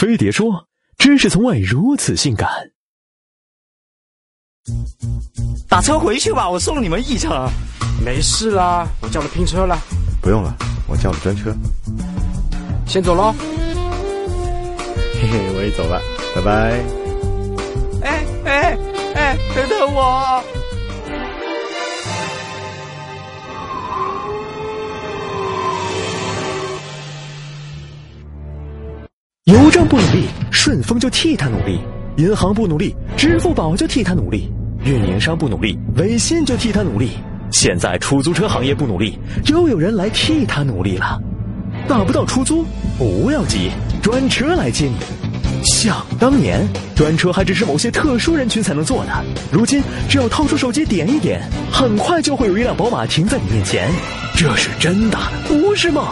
飞碟说：“知识从外如此性感。”打车回去吧，我送你们一程。没事啦，我叫了拼车了。不用了，我叫了专车。先走喽。嘿嘿，我也走了，拜拜。哎哎哎，等等我！邮政不努力，顺丰就替他努力；银行不努力，支付宝就替他努力；运营商不努力，微信就替他努力。现在出租车行业不努力，又有人来替他努力了。打不到出租不要急，专车来接你。想当年，专车还只是某些特殊人群才能坐的，如今只要掏出手机点一点，很快就会有一辆宝马停在你面前。这是真的，不是梦。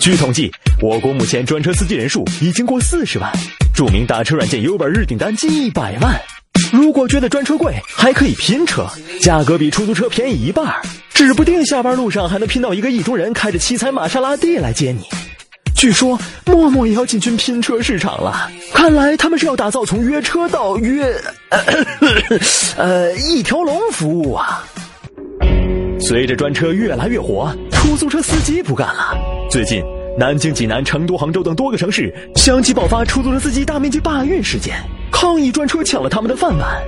据统计，我国目前专车司机人数已经过四十万，著名打车软件 Uber 日订单近一百万。如果觉得专车贵，还可以拼车，价格比出租车便宜一半，指不定下班路上还能拼到一个意中人开着七彩玛莎拉蒂来接你。据说陌陌也要进军拼车市场了，看来他们是要打造从约车到约，呃，一条龙服务啊。随着专车越来越火，出租车司机不干了。最近，南京、济南、成都、杭州等多个城市相继爆发出租车司机大面积罢运事件，抗议专车抢了他们的饭碗。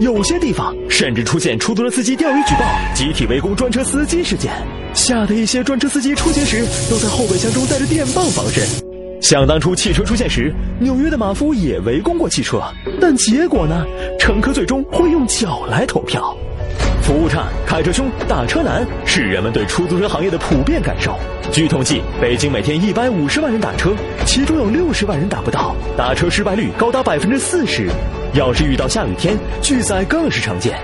有些地方甚至出现出租车司机钓鱼举报、集体围攻专车司机事件，吓得一些专车司机出行时都在后备箱中带着电棒防身。想当初汽车出现时，纽约的马夫也围攻过汽车，但结果呢？乘客最终会用脚来投票。服务差、开车凶、打车难，是人们对出租车行业的普遍感受。据统计，北京每天一百五十万人打车，其中有六十万人打不到，打车失败率高达百分之四十。要是遇到下雨天，拒载更是常见。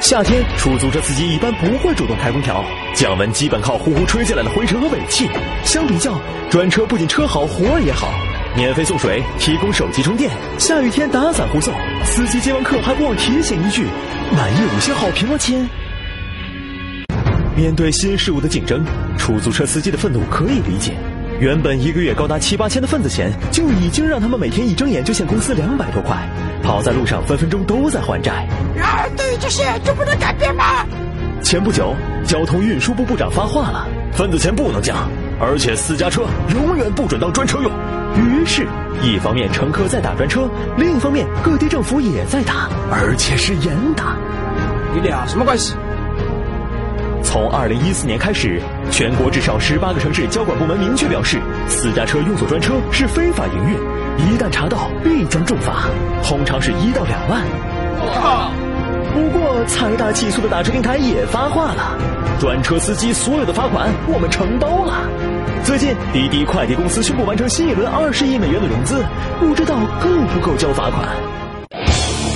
夏天，出租车司机一般不会主动开空调，降温基本靠呼呼吹进来的灰尘和尾气。相比较，专车不仅车好，活儿也好。免费送水，提供手机充电，下雨天打伞护送。司机接完客还不忘提醒一句：“满意五星好评了，亲。”面对新事物的竞争，出租车司机的愤怒可以理解。原本一个月高达七八千的份子钱，就已经让他们每天一睁眼就欠公司两百多块，跑在路上分分钟都在还债。然而，对于这些就不能改变吗？前不久，交通运输部部长发话了：份子钱不能降，而且私家车永远不准当专车用。于是，一方面乘客在打专车，另一方面各地政府也在打，而且是严打。你俩什么关系？从二零一四年开始，全国至少十八个城市交管部门明确表示，私家车用作专车是非法营运，一旦查到必将重罚，通常是一到两万。我靠！不过财大气粗的打车平台也发话了，专车司机所有的罚款我们承包了。最近，滴滴快递公司宣布完成新一轮二十亿美元的融资，不知道够不够交罚款。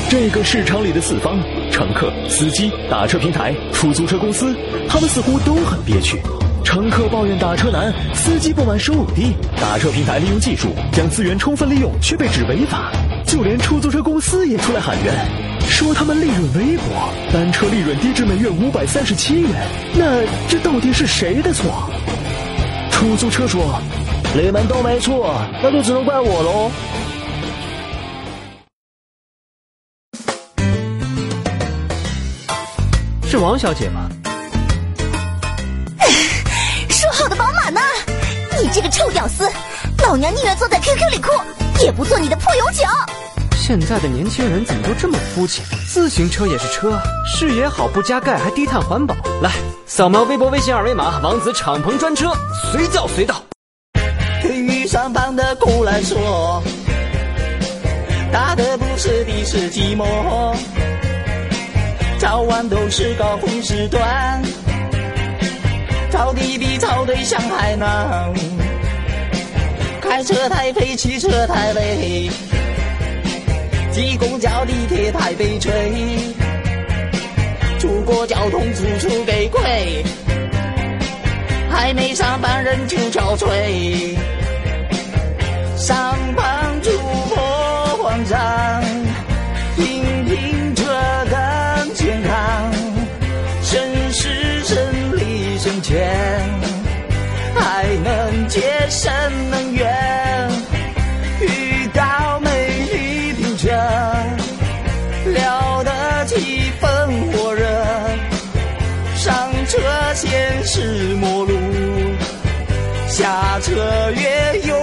这个市场里的四方——乘客、司机、打车平台、出租车公司，他们似乎都很憋屈。乘客抱怨打车难，司机不满收入低，打车平台利用技术将资源充分利用，却被指违法。就连出租车公司也出来喊冤，说他们利润微薄，单车利润低至每月五百三十七元。那这到底是谁的错？出租车说：“你们都没错，那就只能怪我喽。”是王小姐吗？说好的宝马呢？你这个臭屌丝，老娘宁愿坐在 QQ 里哭，也不坐你的破永久。现在的年轻人怎么都这么肤浅？自行车也是车，视野好不加盖还低碳环保。来，扫描微博、微信二维码，王子敞篷专车随叫随到。对于上班的苦来说，打的不是的是寂寞，早晚都是高峰时段，找地比找对象还难，开车太费，骑车太累。挤公交地铁太悲催，出国交通处处给跪，还没上班人就憔悴，上班族破慌张，拼拼上车先是陌路，下车越有